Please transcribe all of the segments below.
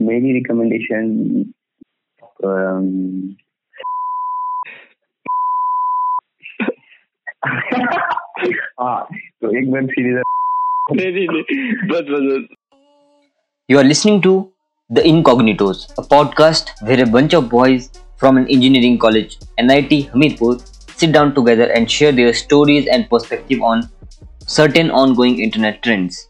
मेरी रिकमेंडेशन हाँ तो एक वेब सीरीज नहीं नहीं नहीं बस बस बस You are listening to The Incognitos, a podcast where a bunch of boys from an engineering college, NIT Hamirpur, sit down together and share their stories and perspective on certain ongoing internet trends.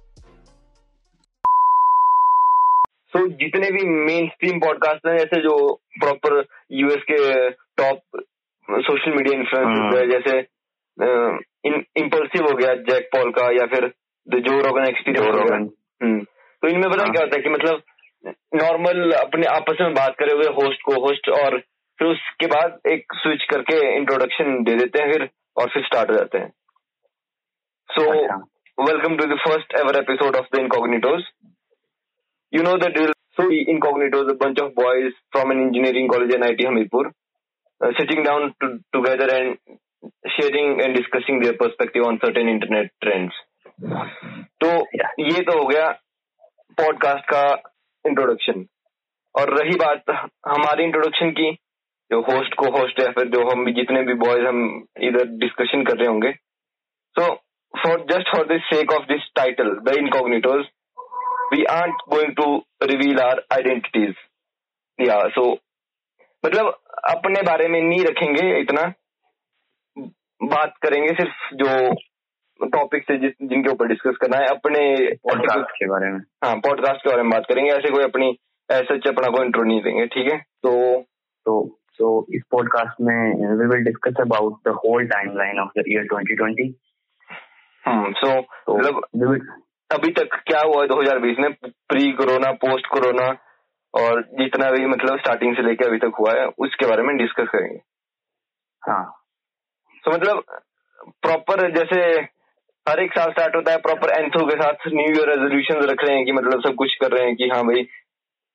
जितने भी main stream podcast हैं जैसे जो proper US के top social media influencers है। जैसे impulsive हो गया जैक पॉल का या फिर द जो रोगन एक्सपीरियंस तो इनमें पता हाँ। क्या होता है कि मतलब नॉर्मल अपने आपस में बात करे हुए होस्ट को होस्ट और फिर उसके बाद एक स्विच करके इंट्रोडक्शन दे देते हैं फिर और फिर स्टार्ट हो जाते हैं। So welcome to the first ever episode of the the you know the So the Incognitos, a bunch of boys from an engineering college in IT Hamirpur, uh, sitting down to, together and sharing and discussing their perspective on certain internet trends. तो ये तो हो गया podcast का introduction और रही बात हमारी इंट्रोडक्शन की जो होस्ट को होस्ट या फिर जो हम जितने भी बॉयज़ हम इधर डिस्कशन कर रहे होंगे So, for just for the sake of this title, the incognitos, we aren't going to reveal our identities. Yeah, so मतलब अपने बारे में नहीं रखेंगे इतना। बात करेंगे सिर्फ़ जो टॉपिक से जिस जिनके ऊपर डिस्कस करना है अपने पॉडकास्ट के बारे में। हाँ पॉडकास्ट के बारे में बात करेंगे। ऐसे कोई अपनी ऐसे अपना कोई इंट्रो नहीं देंगे ठीक है? तो तो so इस पॉडकास्ट में we will discuss about the whole timeline of the year 2020 hmm सो तो मतलब अभी तक क्या हुआ है 2020 में प्री कोरोना पोस्ट कोरोना और जितना भी मतलब स्टार्टिंग से लेके अभी तक हुआ है उसके बारे में डिस्कस करेंगे। हाँ। तो मतलब प्रॉपर जैसे हर एक साल स्टार्ट होता है प्रॉपर एंथो के साथ न्यू ईयर रेजोल्यूशन रख रहे हैं कि मतलब सब कुछ कर रहे हैं कि हाँ भाई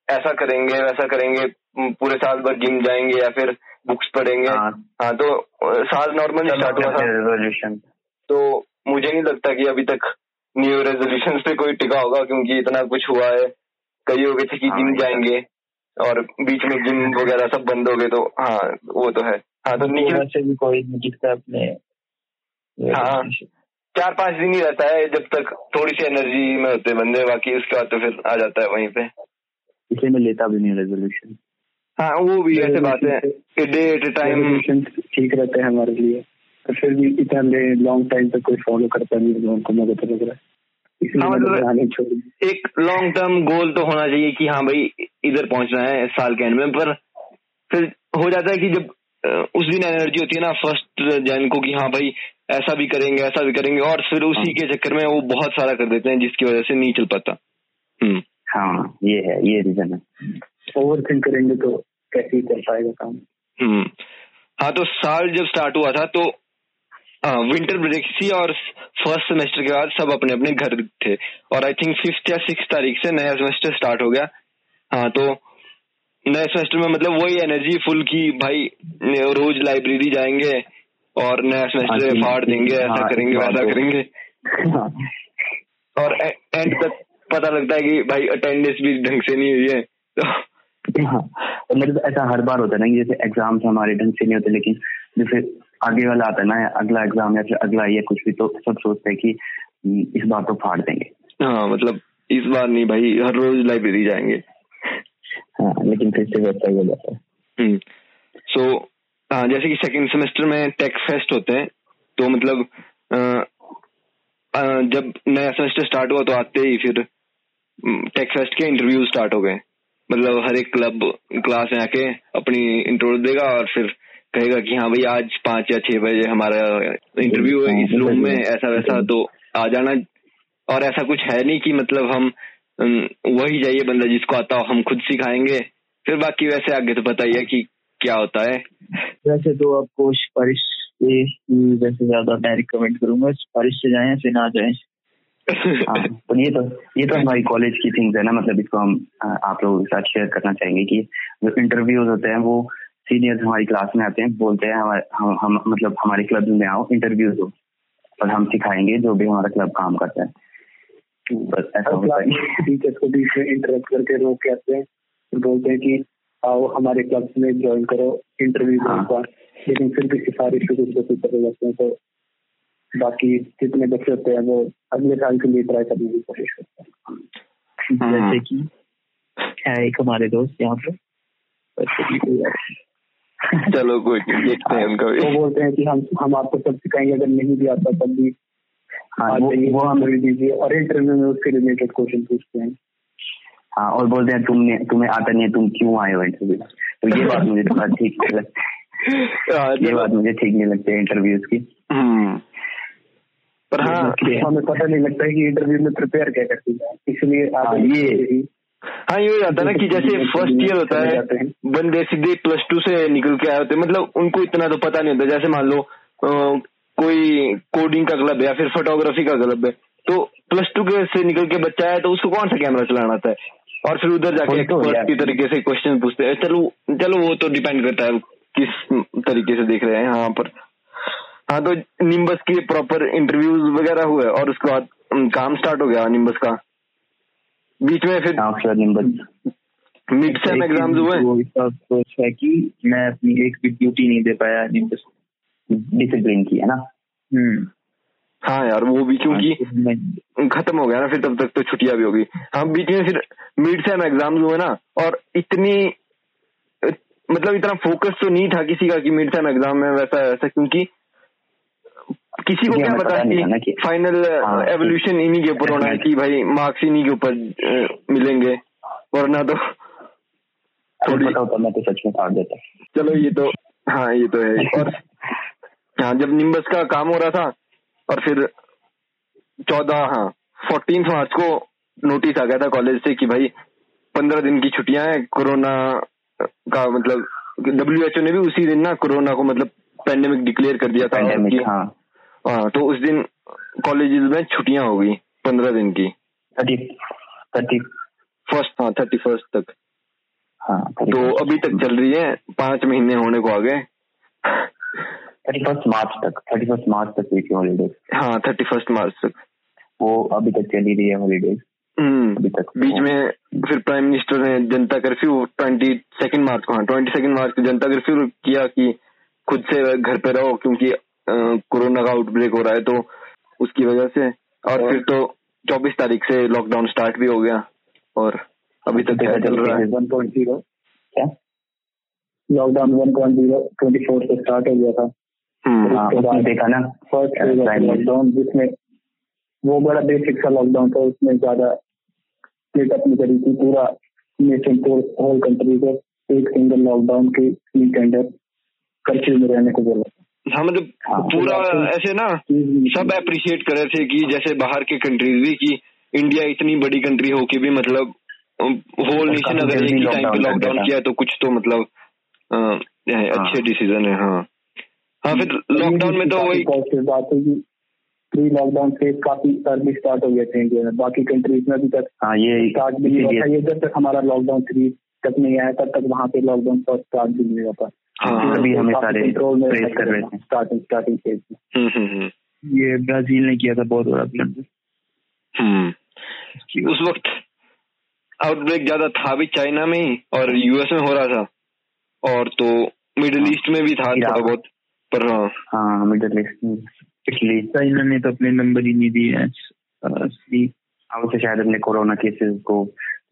ऐसा करेंगे वैसा करेंगे पूरे साल भर जिम जाएँगे या फिर बुक्स पढ़ेंगे। हाँ। हाँ तो साल नॉर्मल स्टार्ट हुआ था रेजोल्यूशन तो मुझे नहीं लगता कि अभी तक न्यू रेजोल्यूशन पे कोई टिका होगा क्योंकि इतना कुछ हुआ है। कई हो गए थे कि हाँ, जिम तो- जाएँगे और बीच में जिम वगैरह सब बंद हो गए तो हाँ वो तो है। हाँ तो निखिल से भी कोई जिसका अपने हाँ। चार पाँच दिन ही रहता है जब तक थोड़ी सी एनर्जी में होते बंदे बाकी उसके बाद तो फिर आ जाता है वहीं पे। इसलिए मैं लेता भी नहीं रेजोल्यूशन हाँ वो भी ऐसे बात है। डे एट टाइम ठीक रहते हैं हमारे लिए। तो फिर भी इतना लॉन्ग टाइम तक कोई फॉलो करता नहीं है उनको मुझे तो लग रहा है हाँ, मतलब- एक लॉन्ग टर्म गोल तो होना चाहिए कि हाँ भाई इधर पहुँचना है साल के एंड में पर फिर हो जाता है कि जब उस दिन एनर्जी होती है ना फ़र्स्ट जैन को कि हाँ भाई ऐसा भी करेंगे ऐसा भी करेंगे और फिर उसी के चक्कर में वो बहुत सारा कर देते हैं जिसकी वजह से नहीं चल पाता। हम्म। हाँ ये है ये रीजन है। ओवर थिंक करेंगे तो कैसे ही कर पाएगा काम? हम्म। हाँ तो साल जब स्टार्ट हुआ था तो विंटर ब्रेक थी और फ़र्स्ट सेमेस्टर के बाद सब अपने अपने घर थे। और आई थिंक फिफ्थ या सिक्स तारीख से नया सेमेस्टर स्टार्ट हो गया। हाँ तो नए सेमेस्टर में मतलब वही एनर्जी फुल की भाई रोज लाइब्रेरी जाएँगे और नया हाँ, सेमेस्टर फाड़ देंगे ऐसा हाँ, करेंगे इस वैसा को- करेंगे। हाँ, और एंड तक पता लगता है कि भाई अटेंडेंस भी ढंग से नहीं हुई है। तो हाँ मतलब ऐसा हर बार होता है ना कि जैसे एग्ज़ाम्स हमारे ढंग से नहीं होते लेकिन जैसे आगे वाला आता है ना अगला एग्ज़ाम या फिर अगला ये कुछ भी तो सब सोचते हैं कि हम्म, इस बार तो फाड़ देंगे। हाँ मतलब इस बार नहीं भाई हर रोज लाइब्रेरी जाएँगे। हाँ लेकिन फिर से वैसा ही हो जाता है। सो हाँ जैसे कि सेकंड सेमेस्टर में टेक फेस्ट होते हैं तो मतलब अ, अ, जब नया सेमेस्टर स्टार्ट हुआ तो आते ही फिर टेक फेस्ट के इंटरव्यू स्टार्ट हो गए। मतलब हर एक क्लब क्लास में आके अपनी इंटरव्यू देगा और फिर कहेगा कि हाँ भाई आज पाँच या छह बजे हमारा इंटरव्यू है इस रूम में ऐसा वैसा तो आ जाना। और ऐसा कुछ है नहीं कि मतलब हम वही जाइए बंदा जिसको आता हो हम खुद सिखाएँगे। फिर बाकी वैसे आगे तो पता ही है कि क्या होता है। वैसे तो आपको सिफारिश वैसे ज़्यादा मैं रिकमेंड करूँगा। सिफारिश से जाए फिर ना जाए? हाँ तो ये तो ये तो हमारी कॉलेज की थिंग्स है ना। मतलब इसको हम आप लोगों के साथ शेयर करना चाहेंगे कि जो इंटरव्यूज़ होते हैं वो सीनियर्स हमारी क्लास में आते हैं बोलते हैं हमारे हम, हम मतलब हमारे क्लब में आओ इंटरव्यू दो और हम सिखाएँगे जो भी हमारा क्लब काम करता है. बस ऐसा होता है। टीचर्स को बीच में इंटरप्ट करके रोक के आते हैं बोलते हैं कि आओ हमारे क्लब में ज्वाइन करो इंटरव्यू हाँ। बार. लेकिन फिर भी सिफारिश शुरू से चले जाते हैं तो बाकी जितने बच्चे होते हैं वो अगले साल के लिए ट्राई करने की कोशिश करते हैं। हाँ। जैसे कि है एक हमारे दोस्त यहाँ पे चलो कोई नहीं, देखते हैं उनका वो भी बोलते हैं कि हम हम आपको सब सिखाएँगे अगर नहीं भी आता तब भी हाँ वो वो हम इंटरव्यू दीजिए। और इंटरव्यू में उसके रिलेटेड क्वेश्चन पूछते हैं। हाँ और बोलते हैं तुमने तुम्हें आता नहीं है तुम क्यों आए हो इंटरव्यू तो ये बात मुझे थोड़ा ठीक नहीं लगती हाँ, ये बात मुझे ठीक नहीं लगती इंटरव्यूज़ की। हम्म। पर हाँ। हमें पता नहीं लगता है कि इंटरव्यू में प्रिपेयर क्या करती है। इसलिए आप हाँ, ये- हाँ ये हो जाता है ना कि जैसे फ़र्स्ट ईयर होता है बंदे सीधे प्लस टू से निकल के आए होते हैं। मतलब उनको इतना तो पता नहीं होता जैसे मान लो कोई कोडिंग का क्लब है या फिर फोटोग्राफी का क्लब है तो प्लस टू के से निकल के बच्चा है तो उसको कौन सा कैमरा चलाना आता है? और फिर उधर जाके तो की तरीके से क्वेश्चन पूछते हैं। चलो चलो वो तो डिपेंड करता है किस तरीके से देख रहे हैं यहाँ पर। हाँ तो निम्बस के प्रॉपर इंटरव्यूज़ वगैरह हुए और उसके बाद काम स्टार्ट हो गया निम्बस का। बीच में फिर हाँ मिड सेम एग्ज़ाम्स हुए? है कि मैं अपनी एक भी ड्यूटी नहीं दे पाया निम्बस डिसिप्लिन की है ना? हम्म। हाँ यार वो भी क्योंकि खत्म हो गया ना फिर तब तक तो छुट्टियाँ भी होगी हाँ बीच में फिर मिड सेम एग्ज़ाम्स हुए ना और इतनी मतलब इतना फोकस तो नहीं था किसी का कि मिड सेम एग्ज़ाम में वैसा वैसा क्योंकि किसी को क्या पता कि फाइनल हाँ, एवोल्यूशन इन्हीं के ऊपर होना है कि भाई मार्क्स इन्हीं के ऊपर मिलेंगे वरना तो थोड़ी होता मैं तो सच में फाड़ देता। चलो ये तो हाँ ये तो है। और हाँ जब निम्बस का काम हो रहा था और फिर चौदह हाँ फोर्टीन मार्च को नोटिस आ गया था कॉलेज से कि भाई पंद्रह दिन की छुट्टियाँ हैं कोरोना का मतलब डब्ल्यू एच ओ ने भी उसी दिन ना कोरोना को मतलब पेंडेमिक डिक्लेयर कर दिया था हाँ। हाँ तो उस दिन कॉलेज में छुट्टियाँ होगी पंद्रह दिन की। Thirty thirty. फ़र्स्ट हाँ थर्टी फ़र्स्ट तक। हाँ तो अभी तक चल रही है पाँच महीने होने को आ गए थर्टी फ़र्स्ट मार्च तक थर्टी फ़र्स्ट मार्च तक हुई थी हॉलीडेज हाँ थर्टी फ़र्स्ट मार्च तक। वो अभी तक चली रही है हॉलीडेज हम्म अभी तक बीच में फिर प्राइम मिनिस्टर ने जनता कर्फ्यू ट्वेंटी सेकेंड मार्च को हाँ ट्वेंटी सेकेंड मार्च को जनता कर्फ्यू किया कि खुद से घर पे रहो क्योंकि कोरोना का आउटब्रेक हो रहा है तो उसकी वजह से और फिर तो चौबीस तारीख से लॉकडाउन स्टार्ट भी हो गया और अभी तक क्या चल रहा है। वन पॉइंट ज़ीरो क्या? Lockdown one point zero twenty four से स्टार्ट हो गया था। हम्म, हाँ। देखा ना फ़र्स्ट लॉकडाउन जिसमें वो बड़ा बेसिक सा लॉकडाउन था उसमें ज़्यादा स्प्लिट अप नहीं करी थी पूरा नेशन को होल कंट्री को एक सिंगल लॉकडाउन के अंडर कर्फ्यू में रहने को बोला हाँ मतलब हाँ, पूरा ऐसे ना सब अप्रिशिएट कर रहे थे कि जैसे बाहर के कंट्रीज़ भी कि इंडिया इतनी बड़ी कंट्री हो के भी मतलब होल नेशन अगर एक ही टाइम पे लॉकडाउन किया तो कुछ तो मतलब अ, है, अच्छे डिसीज़न है हाँ। हाँ फिर लॉकडाउन में तो वही बात है कि प्री लॉकडाउन फ़ेज़ काफ़ी अर्ली स्टार्ट हो गए थे इंडिया में। बाकी कंट्रीज़ में अभी तक हाँ ये स्टार्ट भी नहीं हुआ था। ये जब तक हमारा लॉकडाउन थ्री तक नहीं आया तब तक वहाँ पे लॉकडाउन फ़र्स्ट स्टार्ट भी नहीं हुआ था। अभी हमें सारे में praise कर रहे थे। स्टार्टिंग स्टार्टिंग फ़ेज़ में। हम्म हम्म हम्म, ये ब्राज़ील ने किया था बहुत बड़ा ब्लंडर हम्म। उस वक्त आउटब्रेक ज़्यादा था भी चाइना में ही और यूएस में हो रहा था। और तो मिडिल ईस्ट में भी था थोड़ा बहुत पर हाँ। हाँ मिडिल ईस्ट इटली। चाइना ने तो अपने नंबर ही नहीं दिए हैं। असली अब से शायद अपने कोरोना केसेस को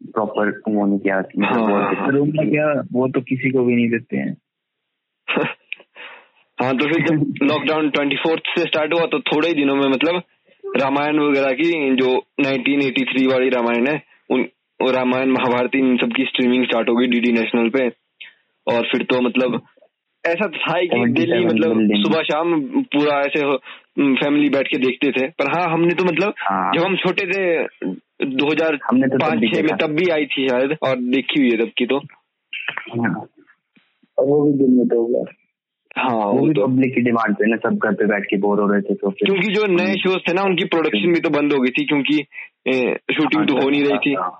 प्रॉपर वो नहीं किया। हाँ, हाँ, हाँ। में क्या वो तो किसी को भी नहीं देते हैं। हाँ तो फिर जब लॉकडाउन ट्वेंटी फोर्थ से स्टार्ट हुआ तो थोड़े ही दिनों में मतलब रामायण वगैरह की जो 1983 वाली रामायण है उन रामायण महाभारती इन सब की स्ट्रीमिंग स्टार्ट हो गई डीडी नेशनल पे। और फिर तो मतलब ऐसा था ही कि 77 डेली मतलब सुबह शाम पूरा ऐसे फैमिली बैठ के देखते थे। पर हाँ हमने तो मतलब हाँ। जब हम छोटे थे 2005 हज़ार तो छह में तब भी आई थी शायद और देखी हुई है तब की तो। हाँ, और वो भी दिन में तो हुआ हाँ वो भी तो पब्लिक की डिमांड पे ना सब घर पे बैठ के बोर हो रहे थे तो क्योंकि जो नए शोज़ थे ना उनकी प्रोडक्शन भी तो बंद हो गई थी क्योंकि शूटिंग तो हो नहीं रही थी। हाँ,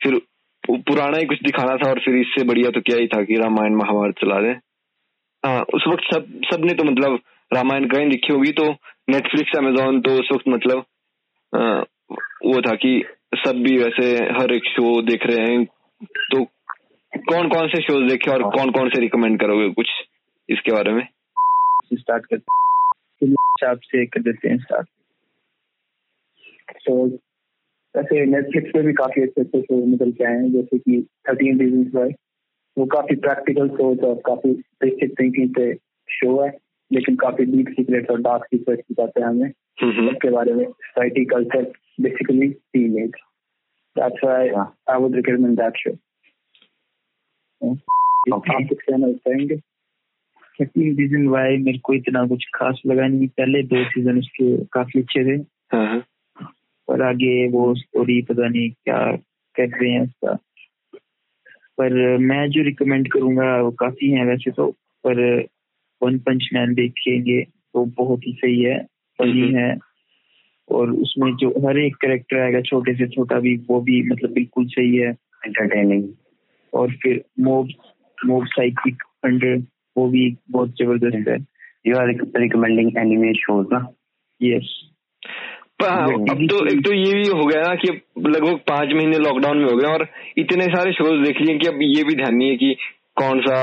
फिर पुराना ही कुछ दिखाना था और फिर इससे बढ़िया तो क्या ही था कि रामायण महाभारत चला रहे। हाँ उस वक्त सब सबने तो मतलब रामायण कहीं दिखी होगी तो नेटफ्लिक्स अमेजोन तो उस वक्त मतलब अ, वो था कि सब भी वैसे हर एक शो देख रहे हैं तो कौन कौन से शोज़ देखे और कौन कौन से रिकमेंड करोगे कुछ इसके बारे में? स्टार्ट करते आप से कर देते हैं स्टार्ट तो वैसे नेटफ्लिक्स पे भी काफ़ी अच्छे अच्छे शो निकल के आए हैं जैसे कि थर्टीन रीजन वाई वो काफ़ी प्रैक्टिकल शोज़ और काफ़ी बेसिक थिंकिंग पे शो है लेकिन काफ़ी डीप सीक्रेट और डार्क सीक्रेट बताते हैं हमें। उसके बारे में society culture basically teenage that's why I would recommend that show reason why मेरे को इतना कुछ खास लगा नहीं पहले दो सीज़न उसके काफ़ी अच्छे थे। हाँ, हाँ। आगे वो स्टोरी पता नहीं क्या कर रहे हैं उसका। पर मैं जो रिकमेंड करूँगा वो काफ़ी है वैसे तो पर वन पंच मैन देखेंगे तो बहुत ही सही है फनी हम्म। है। और उसमें जो हर एक करेक्टर आएगा छोटे से छोटा भी वो भी मतलब बिल्कुल सही है। एंटरटेनिंग और फिर मोब मोब साइकिक हंड्रेड वो भी बहुत ज़बरदस्त है। You are recommending anime shows ना? यस हाँ, अब तो एक तो ये भी हो गया ना कि लगभग पाँच महीने लॉकडाउन में हो गए और इतने सारे शोज़ देख लिए कि अब ये भी ध्यान नहीं है कि कौन सा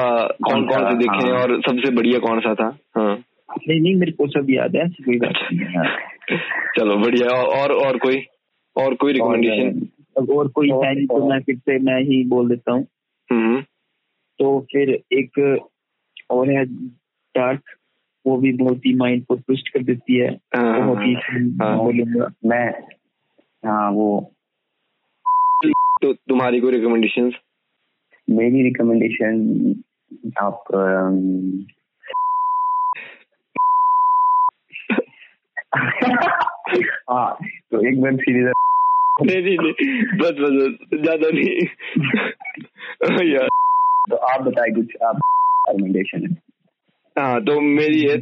कौन कौन सा, देखे हाँ। और सबसे बढ़िया कौन सा था? हाँ। नहीं नहीं मेरे को सब याद है ऐसी कोई बात नहीं हाँ। चलो बढ़िया। और और कोई और कोई रिकमेंडेशन और कोई है तो मैं फिर से मैं ही बोल देता हूँ। तो फिर एक और है डार्क वो भी बहुत ही माइंड को ट्विस्ट कर देती है। हाँ, बहुत ही हाँ। मैं हाँ वो। तो तुम्हारी कोई रिकमेंडेशन मेरी रिकमेंडेशन आप हाँ तो एक वेब सीरीज़ नहीं नहीं नहीं बस बस ज़्यादा नहीं यार तो आप बताए कुछ आप रिकमेंडेशन है हाँ तो मेरी है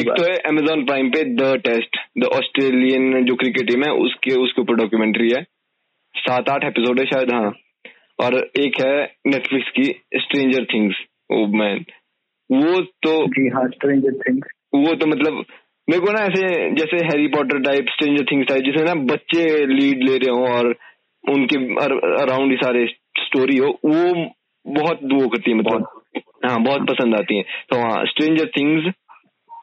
एक तो है अमेजोन प्राइम पे द टेस्ट द ऑस्ट्रेलियन जो क्रिकेट टीम है उसके उसके ऊपर डॉक्यूमेंट्री है। सात आठ एपिसोड है शायद हाँ। और एक है नेटफ्लिक्स की स्ट्रेंजर थिंग्स ओ मैन वो तो जी हाँ स्ट्रेंजर थिंग्स वो तो मतलब मेरे को ना ऐसे जैसे Harry Potter type Stranger Things type जिसमें ना बच्चे लीड ले रहे हो और उनके अराउंड ही सारे स्टोरी हो वो बहुत वो करती है मतलब हाँ बहुत पसंद आती है। तो हाँ स्ट्रेंजर थिंग्स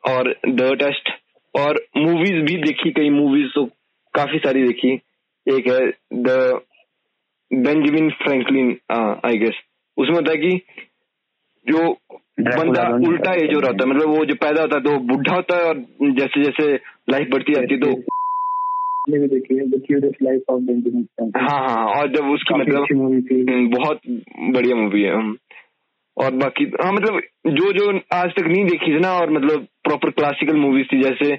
और द टेस्ट और मूवीज़ भी देखी कई मूवीज़ तो काफ़ी सारी देखी। एक है the Benjamin Franklin I guess उसमें होता है कि जो बंदा उल्टा एज हो रहा होता है मतलब वो जो पैदा होता है तो बुढ़ा होता है और जैसे जैसे लाइफ बढ़ती जाती है तो फ्रैंकलिन हाँ हाँ और जब उसकी मतलब हम्म, बहुत बढ़िया मूवी है हम्म। और बाकी हाँ मतलब जो जो आज तक नहीं देखी थी ना और मतलब प्रॉपर क्लासिकल मूवीज़ थी जैसे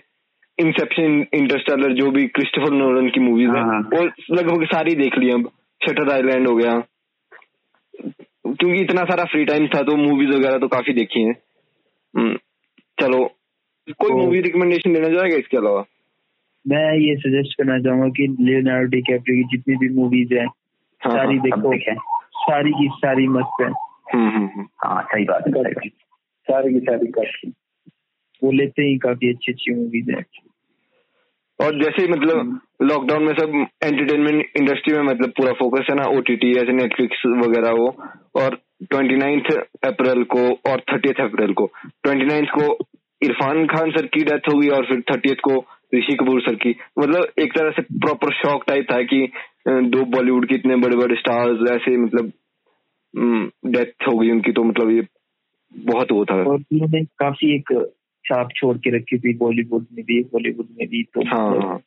इंसेप्शन इंटरस्टेलर जो भी क्रिस्टोफर नोलन की मूवीज़ है हाँ, हाँ। वो लगभग सारी देख ली अब शटर आइलैंड हो गया क्योंकि इतना सारा फ्री टाइम था तो मूवीज़ वगैरह तो काफ़ी देखी है। चलो कोई मूवी रिकमेंडेशन देना चाहेगा इसके अलावा? मैं ये सजेस्ट करना चाहूँगा कि लियोनार्डो डिकैप्रियो की जितनी भी मूवीज़ हैं हाँ, सारी हाँ, देखो। सारी की सारी मस्त है। हम्म, हम्म, हम्म। हाँ सही बात है सारी की सारी काफ़ी। वो लेते ही काफ़ी अच्छी अच्छी मूवीज़ हैं। और जैसे ही मतलब लॉकडाउन में सब एंटरटेनमेंट इंडस्ट्री में मतलब पूरा फोकस है ना ओटीटी ऐसे नेटफ्लिक्स वगैरह वो और ट्वेंटी अप्रैल को और थर्टियथ अप्रैल को ट्वेंटी को इरफान खान सर की डेथ होगी और फिर थर्टियथ को ऋषि कपूर सर की। मतलब एक तरह से प्रॉपर शॉक टाइप था कि दो बॉलीवुड के इतने बड़े बड़े स्टार्स ऐसे मतलब डेथ हो गई उनकी तो मतलब ये बहुत वो था। और काफ़ी एक छाप छोड़ के रखी थी बॉलीवुड में भी हॉलीवुड में भी तो हाँ मतलब हाँ।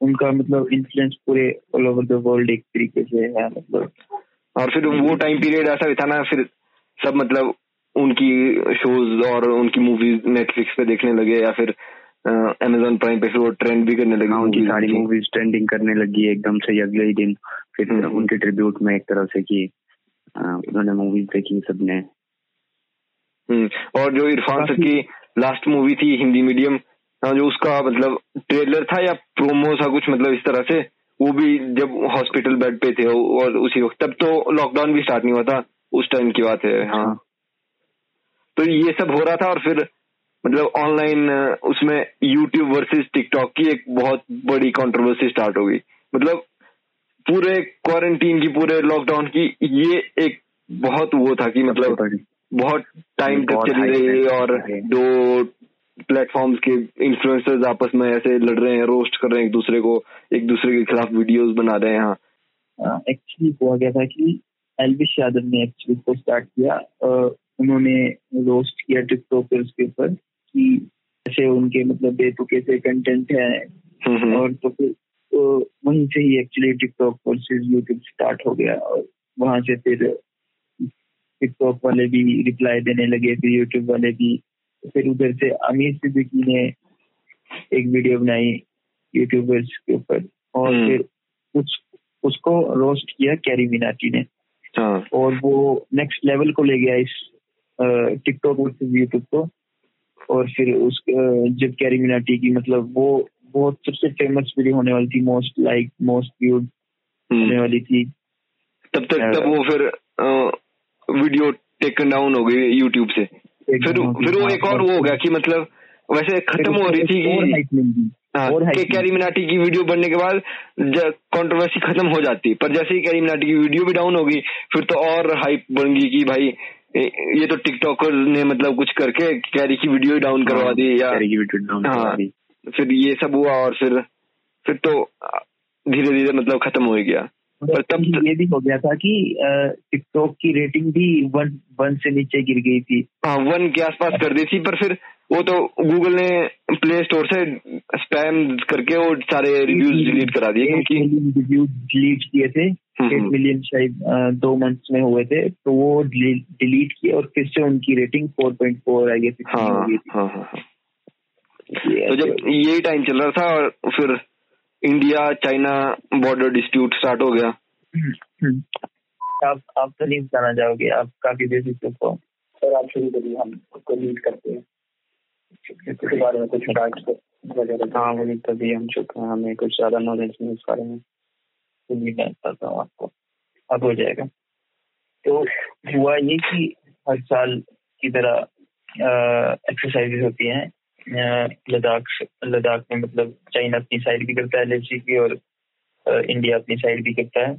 उनका मतलब इन्फ्लुएंस पूरे ऑल ओवर द वर्ल्ड एक तरीके से है मतलब। और फिर वो टाइम पीरियड ऐसा भी था ना फिर सब मतलब उनकी शोज़ और उनकी मूवीज़ नेटफ्लिक्स पे देखने लगे या फिर अमेजोन प्राइम पे फिर वो ट्रेंड भी करने लगे हाँ उनकी सारी मूवीज़ ट्रेंडिंग करने लगी एकदम से अगले ही दिन। फिर हम्म। उनके ट्रिब्यूट में एक तरह से कि उन्होंने मूवीज़ देखी सबने। हम्म, और जो इरफान सर की लास्ट मूवी थी हिंदी मीडियम हाँ, जो उसका मतलब ट्रेलर था या प्रोमो था कुछ मतलब इस तरह से वो भी जब हॉस्पिटल बेड पे थे और उसी वक्त। तब तो लॉकडाउन भी स्टार्ट नहीं हुआ था उस टाइम की बात है हाँ। हाँ। तो ये सब हो रहा था और फिर मतलब ऑनलाइन उसमें यूट्यूब वर्सेस टिकटॉक की एक बहुत बड़ी कंट्रोवर्सी स्टार्ट हो गई। मतलब पूरे क्वारंटीन की पूरे लॉकडाउन की ये एक बहुत वो था कि मतलब बहुत टाइम तक चली रही और दो प्लेटफॉर्म्स के इन्फ्लुएंसर्स आपस में ऐसे लड़ रहे हैं रोस्ट कर रहे हैं एक दूसरे को एक दूसरे के खिलाफ वीडियोस बना रहे हैं यहाँ एक्चुअली हुआ गया था कि एलविश यादव ने एक्चुअली को स्टार्ट किया उन्होंने रोस्ट किया टिकटॉकर्स के ऊपर कि ऐसे उनके मतलब बेतुके से कंटेंट है। हम्म, हम्म। और तो फिर तो वहीं से ही actually TikTok versus YouTube start हो गया और वहाँ से फिर टिकटॉक वाले भी रिप्लाई देने लगे फिर यूट्यूब वाले भी। फिर उधर से अमीर सिद्दीकी ने एक वीडियो बनाई यूट्यूबर्स के ऊपर। और हम्म। फिर उस उसको रोस्ट किया कैरी मिनाटी ने। हाँ। और वो नेक्स्ट लेवल को ले गया इस टिकटॉक वर्सेज यूट्यूब को। और फिर उस जब कैरी मिनाटी की मतलब वो बहुत सबसे फ़ेमस वीडियो होने वाली थी मोस्ट लाइक मोस्ट व्यूड होने वाली थी। तब तक तब वो फिर वीडियो टेकन डाउन हो गई यूट्यूब से। फिर फिर वो एक और वो हो गया कि मतलब वैसे खत्म हो रही थी कि हाँ, कैरी मिनाटी की वीडियो बनने के बाद कंट्रोवर्सी खत्म हो जाती। पर जैसे ही कैरी मिनाटी की वीडियो भी डाउन होगी फिर तो और हाइप बन गई कि भाई ये तो टिकटॉकर ने मतलब कुछ करके कैरी की वीडियो ही डाउन करवा हाँ, दी या कैरी की वीडियो डाउन हाँ फिर ये सब हुआ और फिर फिर तो धीरे धीरे मतलब खत्म हो गया। पर तब ये भी हो गया था कि टिकटॉक की रेटिंग भी वन वन से नीचे गिर गई थी। हाँ वन के आसपास कर दी थी पर फिर वो तो गूगल ने प्ले स्टोर से स्पैम करके वो सारे रिव्यूज़ डिलीट करा दिए क्योंकि रिव्यू डिलीट किए थे। Eight million hmm, hmm. शायद दो मंथ्स में हुए थे तो वो डिलीट किए और फिर से उनकी rating four point four I guess हाँ हाँ हाँ तो जब यही टाइम चल रहा था और फिर India China border dispute start हो गया। आप आप तो नहीं बताना चाहोगे आप काफ़ी बेसिक चुप हो सर आप शुरू करिए हम उसको लीड करते हैं। इसके बारे में कुछ वगैरह हाँ वही तभी हम चुप हैं हमें कुछ ज़्यादा नॉलेज नहीं इस बारे में। तो मैं बताता हूँ आपको। अब हो जाएगा। तो हुआ ये कि हर साल की तरह एक्सरसाइजेज होती हैं। लद्दाख लद्दाख में मतलब चाइना अपनी साइड भी करता है एल की और इंडिया अपनी साइड भी करता है।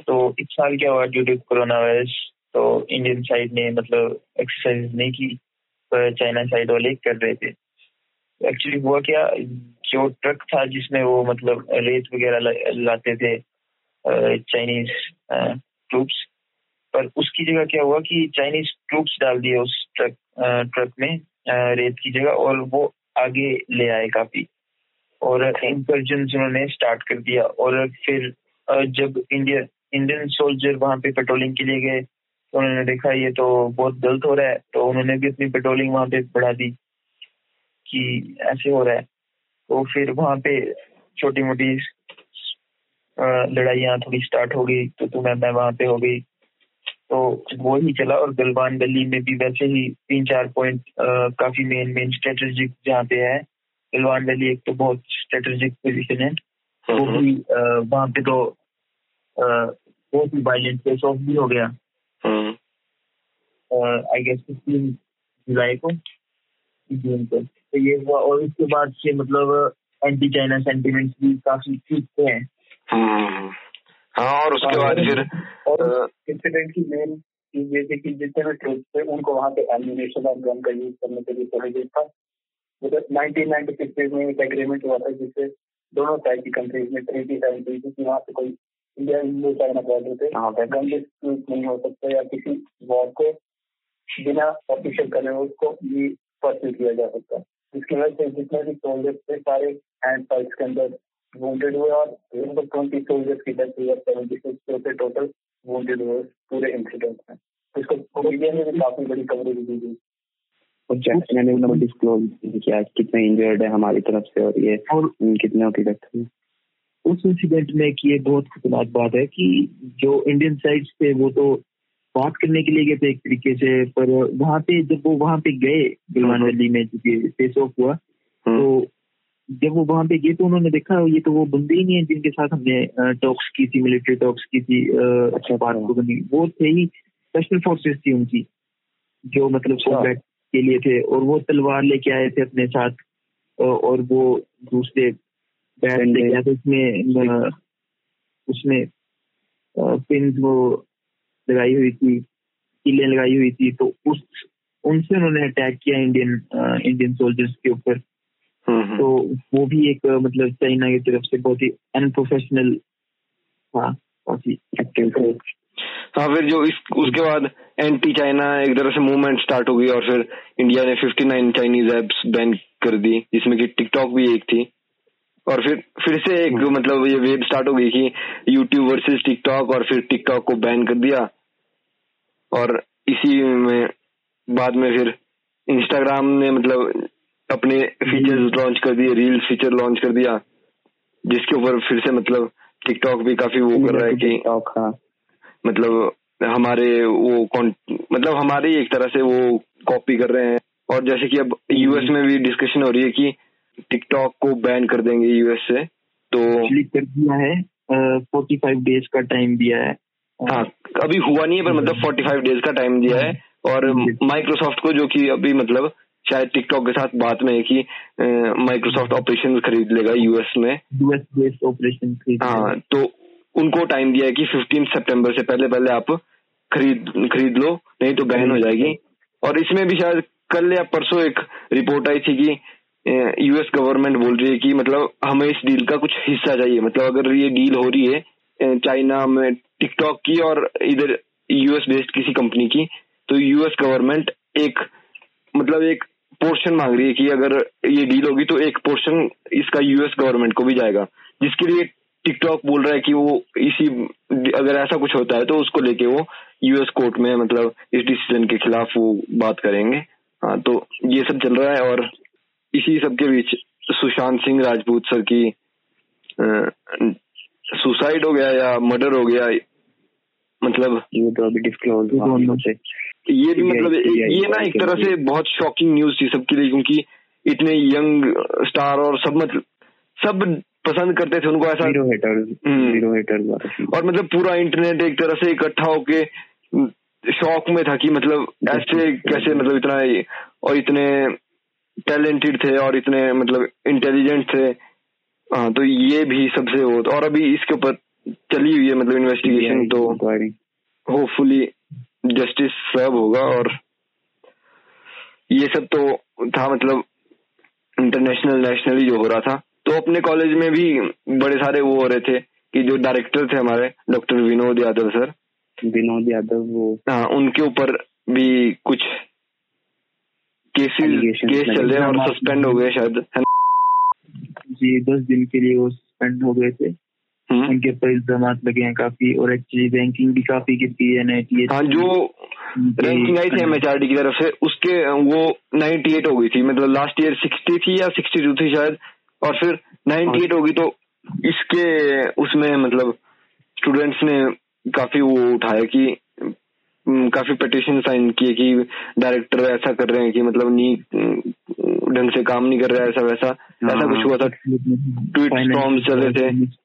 तो इस साल क्या हुआ ड्यू टू कोरोना वायरस तो इंडियन साइड ने मतलब एक्सरसाइज नहीं की पर चाइना साइड वाले कर रहे थे। एक्चुअली हुआ क्या जो ट्रक था जिसमें वो मतलब रेत वगैरह लाते थे चाइनीज़ ट्रूप्स पर उसकी जगह क्या हुआ कि चाइनीज़ ट्रूप्स डाल दिए उस ट्रक ट्रक में। रेत की जगह और वो आगे ले आए काफ़ी। और इंकर्जन उन्होंने स्टार्ट कर दिया। और फिर जब इंडिया इंडियन सोल्जर वहाँ पे पेट्रोलिंग के लिए गए तो उन्होंने देखा ये तो बहुत गलत हो रहा है। तो उन्होंने भी अपनी पेट्रोलिंग वहाँ पे बढ़ा दी कि ऐसे हो रहा है। तो फिर वहाँ पे छोटी मोटी लड़ाइयाँ थोड़ी स्टार्ट हो गई। तो तुम्हें मैं वहाँ पे हो गई। तो वो ही चला और गलवान वैली में भी वैसे ही तीन चार पॉइंट काफ़ी मेन मेन स्ट्रेटेजिक जहाँ पे है। गलवान वैली एक तो बहुत स्ट्रेटेजिक पोजिशन है। वो हम्म। भी वहाँ पे तो बहुत ही वायलेंट केस ऑफ़ भी हो गया। आई गेस फिफ्टीन जुलाई को जून को। तो ये हुआ और उसके बाद से मतलब एंटी चाइना सेंटिमेंट्स भी काफ़ी ठीक हैं। हम्म। हाँ और उसके बाद फिर और इंसिडेंट की मेन चीज़ ये थी कि जितने भी ट्रूप थे उनको वहाँ पे एम्यूनेशन और गन का यूज़ करने के लिए प्रोहिबिट था। नाइनटीन नाइनटी सिक्स में एक एग्रीमेंट हुआ था जिससे दोनों साइड की कंट्रीज़ में ट्रीटी साइन की थी कि वहाँ पे कोई इंडिया इंडो चाइना बॉर्डर पे गन डिस्प्यूट नहीं हो सकता या किसी वॉर को बिना ऑफिशियल करने उसको भी परस्यू किया जा सकता। है जिसकी वजह से जितने भी सोल्जर्स थे सारे हैंड फाइट्स के अंदर wounded हुए और लगभग ट्वेंटी सोल्जर्स की डेथ हुई और सेवेंटी सिक्स से टोटल wounded हुए पूरे इंसिडेंट में। इसको मीडिया में भी काफ़ी बड़ी कवरेज दी गई। और चाइना ने उन्होंने डिस्क्लोज किया कितने इंजर्ड है हमारी तरफ़ से और ये और कितने की डेथ हुई। उस इंसिडेंट में कि ये बहुत खतरनाक बात है कि जो इंडियन साइड थे वो तो बात करने के लिए गए थे एक तरीके से पर वहाँ पे जब वो वहाँ पे गए गुलमान वैली में फेस ऑफ़ हुआ हाँ। तो जब वो वहाँ पे गए तो उन्होंने देखा ये तो वो बंदे ही नहीं है जिनके साथ हमने टॉक्स की थी मिलिट्री टॉक्स की थी अच्छा बात को बनी। वो थे ही स्पेशल फोर्सेस थी उनकी जो मतलब कॉम्बैट अच्छा। के लिए थे। और वो तलवार लेके आए थे अपने साथ और वो दूसरे बैट लेके आए थे उसमें उसमें पिन वो लगाई हुई थी किले लगाई हुई थी। तो उस उनसे उन्होंने अटैक किया इंडियन इंडियन सोल्जर्स के ऊपर। तो वो भी एक मतलब चाइना की तरफ़ से बहुत ही अनप्रोफेशनल था काफ़ी एक्टिव हाँ फिर जो इस उसके बाद एंटी चाइना एक तरह से मूवमेंट स्टार्ट हो गई और फिर इंडिया ने 59 चाइनीज़ एप्स बैन कर दी जिसमें कि टिकटॉक भी एक थी। और फिर फिर से एक मतलब ये वेव स्टार्ट हो गई कि यूट्यूब वर्सेस टिकटॉक और फिर टिकटॉक को बैन कर दिया। और इसी में बाद में फिर इंस्टाग्राम ने मतलब अपने फीचर्स लॉन्च कर दिए रील फीचर लॉन्च कर दिया जिसके ऊपर फिर से मतलब टिकटॉक भी काफ़ी वो कर रहा है कि हाँ। मतलब हमारे वो कौन मतलब हमारे एक तरह से वो कॉपी कर रहे हैं। और जैसे कि अब यूएस में भी डिस्कशन हो रही है कि टिकटॉक को बैन कर देंगे यूएस से तो कर दिया है फोर्टी फाइव डेज़ का टाइम दिया है। हाँ अभी हुआ नहीं है पर मतलब 45 डेज़ का टाइम दिया है। और माइक्रोसॉफ्ट को जो कि अभी मतलब शायद टिकटॉक के साथ बात में है कि माइक्रोसॉफ्ट ऑपरेशन खरीद लेगा यूएस में। यूएस बेस्ड ऑपरेशन हाँ तो उनको टाइम दिया है कि 15 सितंबर से पहले पहले आप खरीद खरीद लो नहीं तो बैन हो जाएगी। और इसमें भी शायद कल या परसों एक रिपोर्ट आई थी कि यूएस गवर्नमेंट बोल रही है कि मतलब हमें इस डील का कुछ हिस्सा चाहिए। मतलब अगर ये डील हो रही है चाइना में टिकटॉक की और इधर यूएस बेस्ड किसी कंपनी की तो यूएस गवर्नमेंट एक मतलब एक पोर्शन मांग रही है कि अगर ये डील होगी तो एक पोर्शन इसका यूएस गवर्नमेंट को भी जाएगा। जिसके लिए टिकटॉक बोल रहा है कि वो इसी अगर ऐसा कुछ होता है तो उसको लेके वो यूएस कोर्ट में मतलब इस डिसीज़न के खिलाफ वो बात करेंगे। हाँ तो ये सब चल रहा है और इसी सब के बीच सुशांत सिंह राजपूत सर की सुसाइड हो गया या मर्डर हो गया मतलब ये तो अभी डिस्क्लोज ये भी मतलब ये- ना एक तरह से बहुत शॉकिंग न्यूज़ थी सबके लिए क्योंकि इतने यंग स्टार और सब मतलब सब पसंद करते थे उनको ऐसा। हम्म। और मतलब पूरा इंटरनेट एक तरह से इकट्ठा होके शौक में था कि मतलब ऐसे कैसे मतलब इतना और इतने टैलेंटेड थे और इतने मतलब इंटेलिजेंट थे। हाँ तो ये भी सबसे वो और अभी इसके ऊपर चली हुई है मतलब इन्वेस्टिगेशन तो होपफुली जस्टिस सर्व होगा और ये सब तो था मतलब इंटरनेशनल नेशनली जो हो रहा था। तो अपने कॉलेज में भी बड़े सारे वो हो रहे थे कि जो डायरेक्टर थे हमारे डॉक्टर विनोद यादव सर विनोद यादव वो। हाँ उनके ऊपर भी कुछ केसेस केस चल रहे हैं और सस्पेंड हो गए शायद जी दस दिन के लिए वो सस्पेंड हो गए थे। उनके ऊपर इल्ज़ाम लगे हैं काफ़ी और एक्चुअली रैंकिंग भी काफ़ी गिरती है एनआईटी हाँ जो रैंकिंग आई थी एमएचआरडी की तरफ़ से उसके वो 98 हो गई थी। मतलब लास्ट ईयर 60 थी या 62 थी शायद और फिर 98 हो। गई तो इसके उसमें मतलब स्टूडेंट्स ने काफ़ी वो उठाया कि हम्म, काफ़ी पिटिशन साइन किए कि डायरेक्टर ऐसा कर रहे हैं कि मतलब नी हम्म, ढंग से काम नहीं कर रहा है ऐसा वैसा ऐसा कुछ हुआ था? ट्वीट स्टॉर्म्स चल रहे थे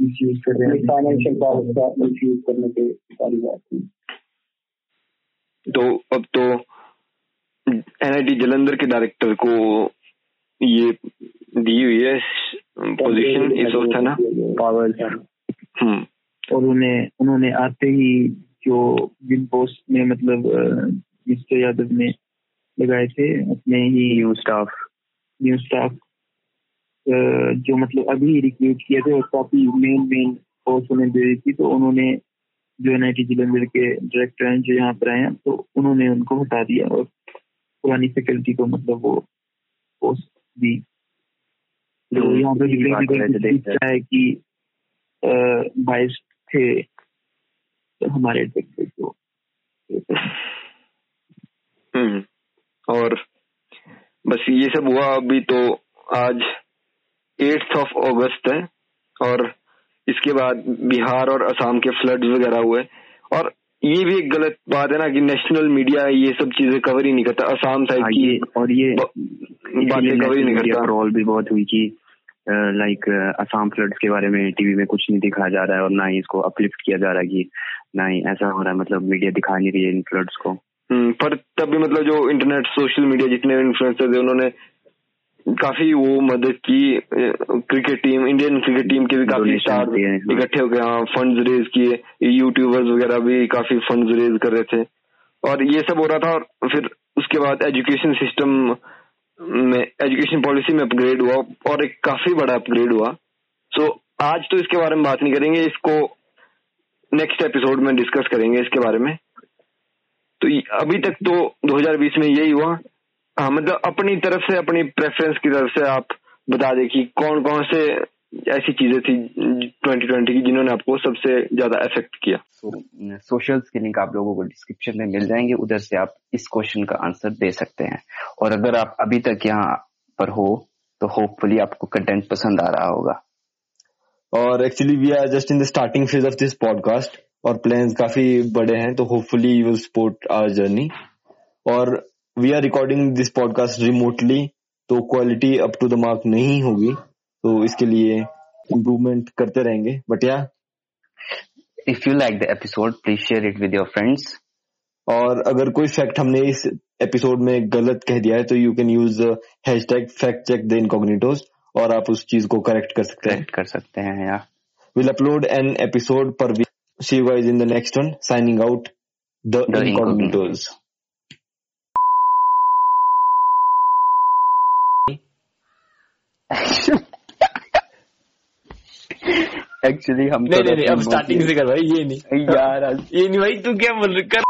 मिसयूज कर रहे हैं फाइनेंशियल पावर का मिसयूज करने की सारी बात थी तो अब तो एनआईटी जलंधर के डायरेक्टर को ये दी हुई है पोजीशन इस वक्त है ना? पावर्स हम्म। और उन्हें उन्होंने आते ही जो बिग बॉस ने मतलब मिस्टर यादव ने लगाए थे अपने ही न्यू स्टाफ न्यू स्टाफ जो मतलब अभी रिक्रूट किए थे काफ़ी मेन मेन पोस्ट उन्हें दे दी थी तो उन्होंने जो एन आई जलंधर के डायरेक्टर हैं जो यहाँ पर आए हैं तो उन्होंने उनको हटा दिया और पुरानी फैकल्टी को मतलब वो पोस्ट दी। तो हम्म, यहाँ पर यही है, कि बाइस थे तो हमारे डायरेक्टर को हम्म और बस ये सब हुआ अभी तो आज एट्थ ऑफ़ अगस्त है और इसके बाद बिहार और असम के फ्लड्स वगैरह हुए। और ये भी एक गलत बात है ना कि नेशनल मीडिया ये सब चीज़ें कवर ही नहीं करता। असम साइड हाँ, की और ये बातें कवर ही नहीं करता। रोल भी बहुत हुई कि लाइक असम फ्लड्स के बारे में टीवी में कुछ नहीं दिखाया जा रहा है और ना ही इसको अपलिफ्ट किया जा रहा है कि ना ही ऐसा हो रहा है मतलब मीडिया दिखा नहीं रही है इन फ्लड्स को। हम्म, पर तब भी मतलब जो इंटरनेट सोशल मीडिया जितने इन्फ्लुएंसर थे उन्होंने काफ़ी वो मदद की cricket team Indian cricket team के भी काफ़ी स्टार। इकट्ठे हो गए हाँ फंड्स रेज किए यूट्यूबर्स वगैरह भी काफ़ी फंड रेज कर रहे थे। और ये सब हो रहा था और फिर उसके बाद एजुकेशन सिस्टम में एजुकेशन पॉलिसी में अपग्रेड हुआ और एक काफ़ी बड़ा अपग्रेड हुआ। सो so, आज तो इसके बारे में बात नहीं करेंगे इसको नेक्स्ट एपिसोड में डिस्कस करेंगे इसके बारे में। तो अभी तक तो 2020 में यही हुआ। हाँ मतलब अपनी तरफ़ से अपनी प्रेफरेंस की तरफ़ से आप बता दें कि कौन कौन से ऐसी चीज़ें थी 2020 की जिन्होंने आपको सबसे ज़्यादा इफ़ेक्ट किया? सोशल की लिंक आप लोगों को डिस्क्रिप्शन में मिल जाएँगे उधर से आप इस क्वेश्चन का आंसर दे सकते हैं। और अगर आप अभी तक यहाँ पर हो तो होपफुली आपको कंटेंट पसंद आ रहा होगा। और actually we are just in the starting phase of this podcast और प्लान काफ़ी बड़े हैं तो hopefully you will support our journey और we are recording this podcast remotely तो quality up to the mark नहीं होगी तो इसके लिए इम्प्रूवमेंट करते रहेंगे। बट या if you like the episode please share it with your friends और अगर कोई फैक्ट हमने इस एपिसोड में गलत कह दिया है तो you can use hashtag fact check the Incognitos और आप उस चीज़ को करेक्ट कर सकते हैं। कर सकते हैं या विल अपलोड एन एपिसोड पर see guys in the next one signing out the Incognitos actually हम नहीं नहीं, नहीं अब स्टार्टिंग से कर भाई ये नहीं। यार ये नहीं भाई तू क्या बोल रहा कर